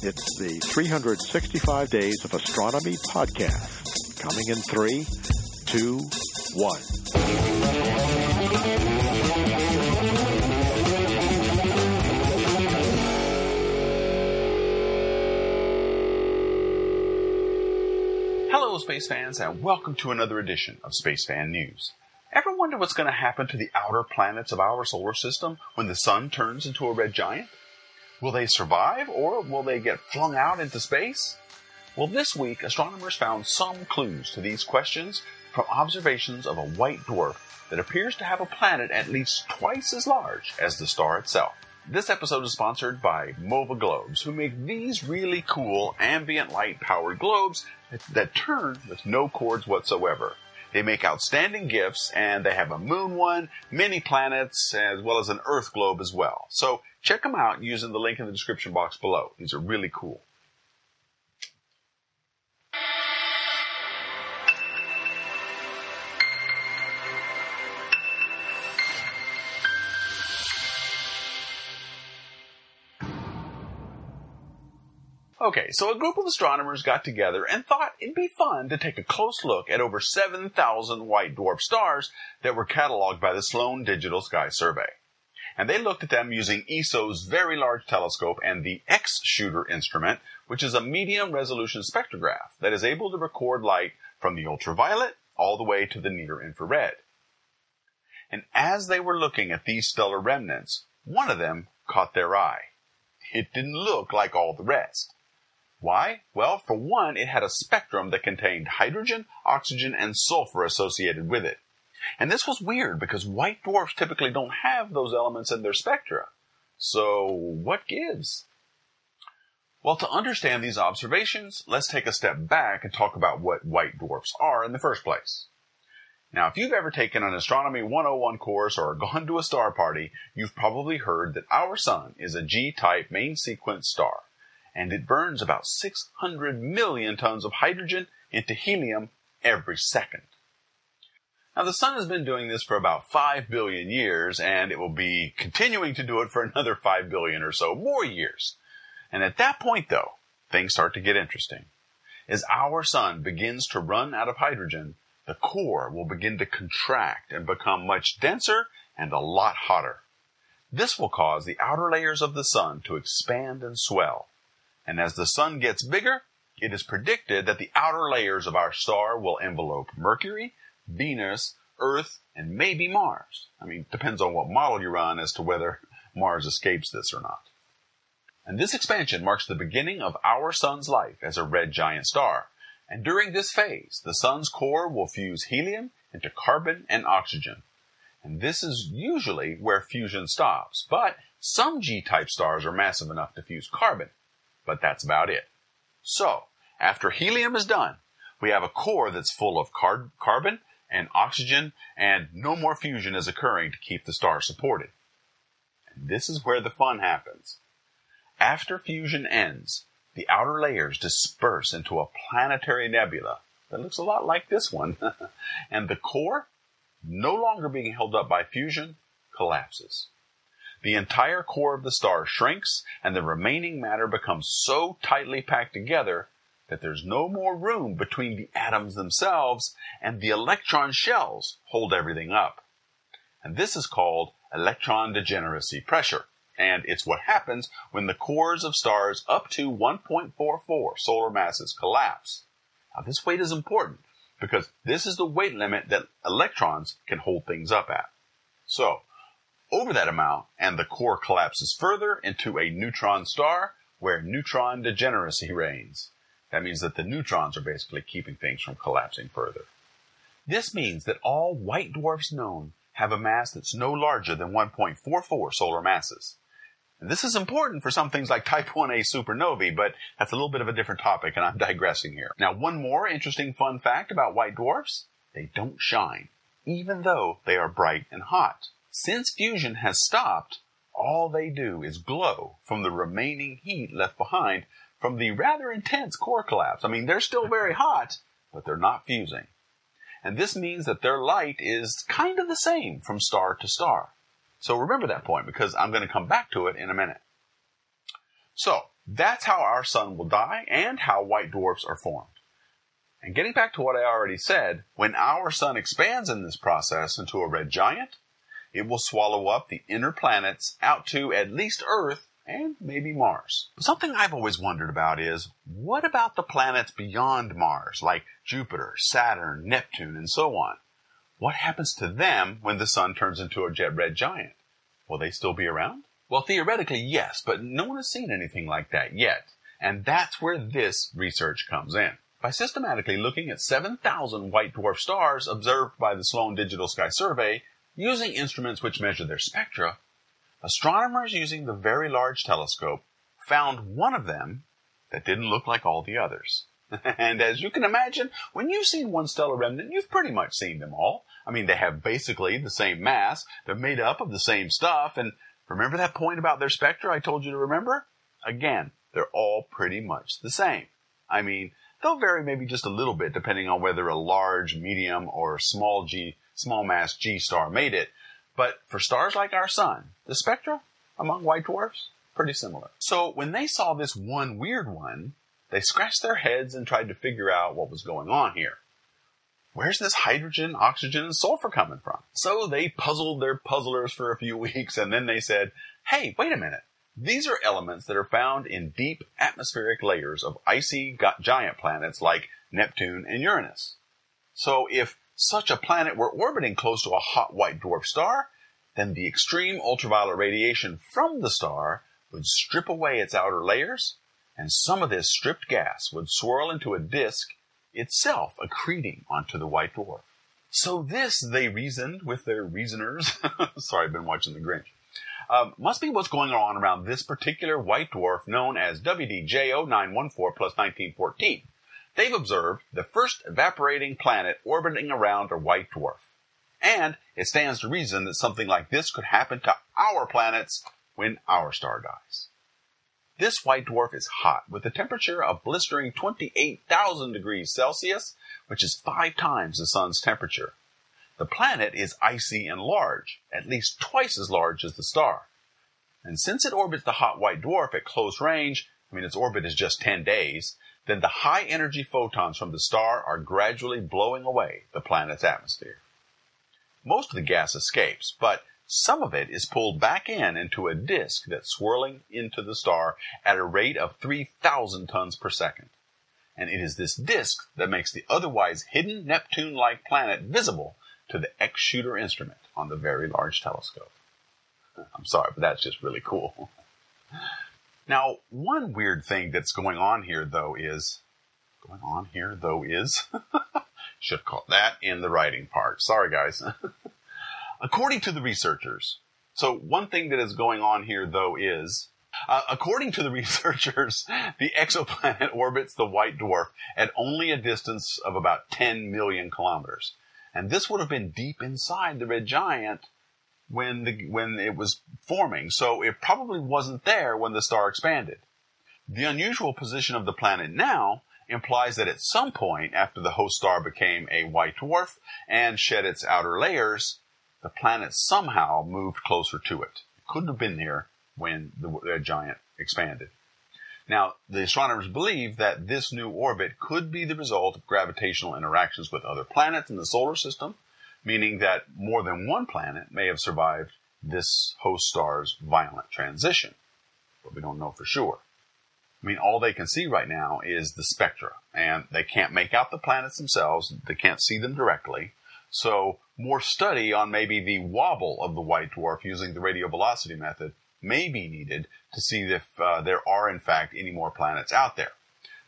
It's the 365 Days of Astronomy podcast. Coming in three, two, one. Hello, space fans, and welcome to another edition of Space Fan News. Ever wonder what's going to happen to the outer planets of our solar system when the sun turns into a red giant? Will they survive, or will they get flung out into space? Well, this week, astronomers found some clues to these questions from observations of a white dwarf that appears to have a planet at least twice as large as the star itself. This episode is sponsored by MOVA Globes, who make these really cool ambient light powered globes that, turn with no cords whatsoever. They make outstanding gifts, and they have a moon one, many planets, as well as an Earth globe as well. So check them out using the link in the description box below. These are really cool. Okay, so a group of astronomers got together and thought it'd be fun to take a close look at over 7,000 white dwarf stars that were cataloged by the Sloan Digital Sky Survey. And they looked at them using ESO's Very Large Telescope and the X Shooter instrument, which is a medium resolution spectrograph that is able to record light from the ultraviolet all the way to the near infrared. And as they were looking at these stellar remnants, one of them caught their eye. It didn't look like all the rest. Why? Well, for one, it had a spectrum that contained hydrogen, oxygen, and sulfur associated with it. And this was weird because white dwarfs typically don't have those elements in their spectra. So, what gives? Well, to understand these observations, let's take a step back and talk about what white dwarfs are in the first place. Now, if you've ever taken an Astronomy 101 course or gone to a star party, you've probably heard that our Sun is a G-type main sequence star and it burns about 600 million tons of hydrogen into helium every second. Now, the sun has been doing this for about 5 billion years, and it will be continuing to do it for another 5 billion or so more years. And at that point, though, things start to get interesting. As our sun begins to run out of hydrogen, the core will begin to contract and become much denser and a lot hotter. This will cause the outer layers of the sun to expand and swell, and as the sun gets bigger, it is predicted that the outer layers of our star will envelope Mercury, Venus, Earth, and maybe Mars. I mean, depends on what model you're on as to whether Mars escapes this or not. And this expansion marks the beginning of our sun's life as a red giant star. And during this phase, the sun's core will fuse helium into carbon and oxygen. And this is usually where fusion stops. But some G-type stars are massive enough to fuse carbon but that's about it. So, after helium is done, we have a core that's full of car- carbon and oxygen, and no more fusion is occurring to keep the star supported. And this is where the fun happens. After fusion ends, the outer layers disperse into a planetary nebula that looks a lot like this one, and the core, no longer being held up by fusion, collapses. The entire core of the star shrinks, and the remaining matter becomes so tightly packed together that there's no more room between the atoms themselves, and the electron shells hold everything up. And this is called electron degeneracy pressure. And it's what happens when the cores of stars up to 1.44 solar masses collapse. Now, this weight is important because this is the weight limit that electrons can hold things up at. So, over that amount, and the core collapses further into a neutron star where neutron degeneracy reigns. That means that the neutrons are basically keeping things from collapsing further. This means that all white dwarfs known have a mass that's no larger than 1.44 solar masses. And this is important for some things like type 1a supernovae, but that's a little bit of a different topic and I'm digressing here. Now, one more interesting fun fact about white dwarfs. They don't shine, even though they are bright and hot. Since fusion has stopped, all they do is glow from the remaining heat left behind from the rather intense core collapse. I mean, they're still very hot, but they're not fusing. And this means that their light is kind of the same from star to star. So remember that point because I'm going to come back to it in a minute. So, That's how our sun will die and how white dwarfs are formed. And getting back to what I already said, when our sun expands in this process into a red giant, it will swallow up the inner planets out to at least Earth and maybe Mars. Something I've always wondered about is what about the planets beyond Mars, like Jupiter, Saturn, Neptune, and so on? What happens to them when the sun turns into a jet red giant? Will they still be around? Well, theoretically, yes, but no one has seen anything like that yet. And that's where this research comes in. By systematically looking at 7,000 white dwarf stars observed by the Sloan Digital Sky Survey, using instruments which measure their spectra, astronomers using the Very Large Telescope found one of them that didn't look like all the others. and as you can imagine, when you've seen one stellar remnant, you've pretty much seen them all. I mean, they have basically the same mass, they're made up of the same stuff, and remember that point about their spectra I told you to remember? Again, they're all pretty much the same. I mean, They'll vary maybe just a little bit depending on whether a large, medium, or small G, small mass G star made it. But for stars like our sun, the spectra among white dwarfs, pretty similar. So when they saw this one weird one, they scratched their heads and tried to figure out what was going on here. Where's this hydrogen, oxygen, and sulfur coming from? So they puzzled their puzzlers for a few weeks and then they said, hey, wait a minute. These are elements that are found in deep atmospheric layers of icy giant planets like Neptune and Uranus. So if such a planet were orbiting close to a hot white dwarf star, then the extreme ultraviolet radiation from the star would strip away its outer layers, and some of this stripped gas would swirl into a disk, itself accreting onto the white dwarf. So this, they reasoned with their reasoners. Sorry, I've been watching The Grinch um, must be what's going on around this particular white dwarf known as WDJ0914 plus 1914. They've observed the first evaporating planet orbiting around a white dwarf. And it stands to reason that something like this could happen to our planets when our star dies. This white dwarf is hot with a temperature of blistering 28,000 degrees Celsius, which is five times the sun's temperature. The planet is icy and large, at least twice as large as the star. And since it orbits the hot white dwarf at close range, I mean its orbit is just 10 days, then the high energy photons from the star are gradually blowing away the planet's atmosphere. Most of the gas escapes, but some of it is pulled back in into a disk that's swirling into the star at a rate of 3,000 tons per second. And it is this disk that makes the otherwise hidden Neptune-like planet visible to the X shooter instrument on the Very Large Telescope. I'm sorry, but that's just really cool. Now, one weird thing that's going on here, though, is going on here, though, is should call that in the writing part. Sorry, guys. according to the researchers, so one thing that is going on here, though, is uh, according to the researchers, the exoplanet orbits the white dwarf at only a distance of about 10 million kilometers. And this would have been deep inside the red giant when the, when it was forming. So it probably wasn't there when the star expanded. The unusual position of the planet now implies that at some point after the host star became a white dwarf and shed its outer layers, the planet somehow moved closer to it. It couldn't have been there when the, the giant expanded. Now, the astronomers believe that this new orbit could be the result of gravitational interactions with other planets in the solar system, meaning that more than one planet may have survived this host star's violent transition. But we don't know for sure. I mean, all they can see right now is the spectra, and they can't make out the planets themselves. They can't see them directly. So more study on maybe the wobble of the white dwarf using the radial velocity method may be needed to see if uh, there are in fact any more planets out there.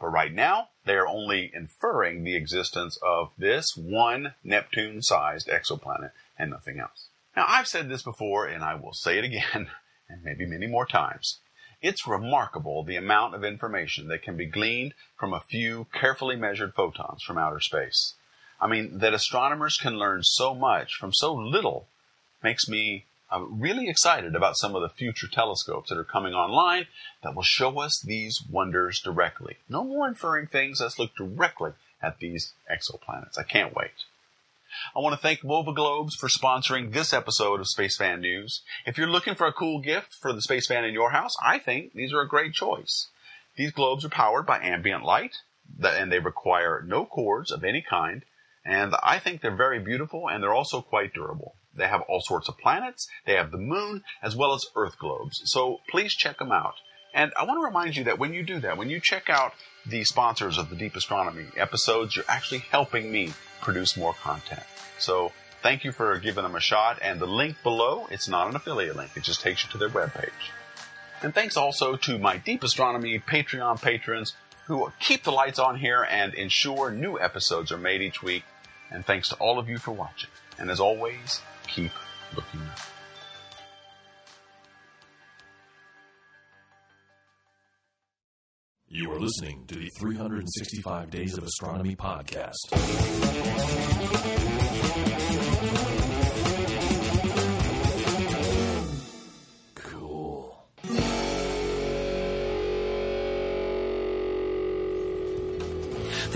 But right now, they are only inferring the existence of this one Neptune-sized exoplanet and nothing else. Now, I've said this before and I will say it again, and maybe many more times. It's remarkable the amount of information that can be gleaned from a few carefully measured photons from outer space. I mean, that astronomers can learn so much from so little makes me I'm really excited about some of the future telescopes that are coming online that will show us these wonders directly. No more inferring things, let's look directly at these exoplanets. I can't wait. I want to thank MOVA Globes for sponsoring this episode of Space Fan News. If you're looking for a cool gift for the Space Fan in your house, I think these are a great choice. These globes are powered by ambient light, and they require no cords of any kind, and I think they're very beautiful and they're also quite durable. They have all sorts of planets, they have the moon, as well as Earth globes. So please check them out. And I want to remind you that when you do that, when you check out the sponsors of the Deep Astronomy episodes, you're actually helping me produce more content. So thank you for giving them a shot. And the link below, it's not an affiliate link. It just takes you to their webpage. And thanks also to my Deep Astronomy Patreon patrons who keep the lights on here and ensure new episodes are made each week. And thanks to all of you for watching. And as always, keep looking. You are listening to the 365 Days of Astronomy podcast.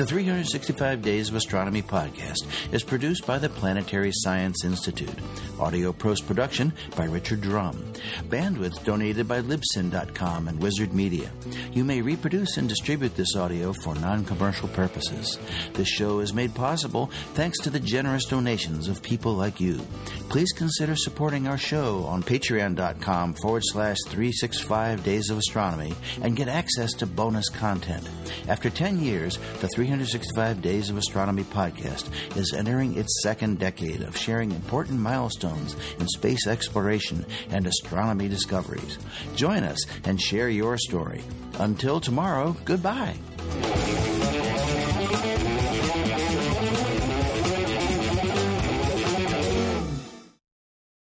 The 365 Days of Astronomy podcast is produced by the Planetary Science Institute. Audio post production by Richard Drumm. Bandwidth donated by Libsyn.com and Wizzard Media. You may reproduce and distribute this audio for non commercial purposes. This show is made possible thanks to the generous donations of people like you. Please consider supporting our show on patreon.com forward slash 365 Days of Astronomy and get access to bonus content. After 10 years, the 365 Days of Astronomy podcast is entering its second decade of sharing important milestones in space exploration and astronomy discoveries. Join us and share your story. Until tomorrow, goodbye.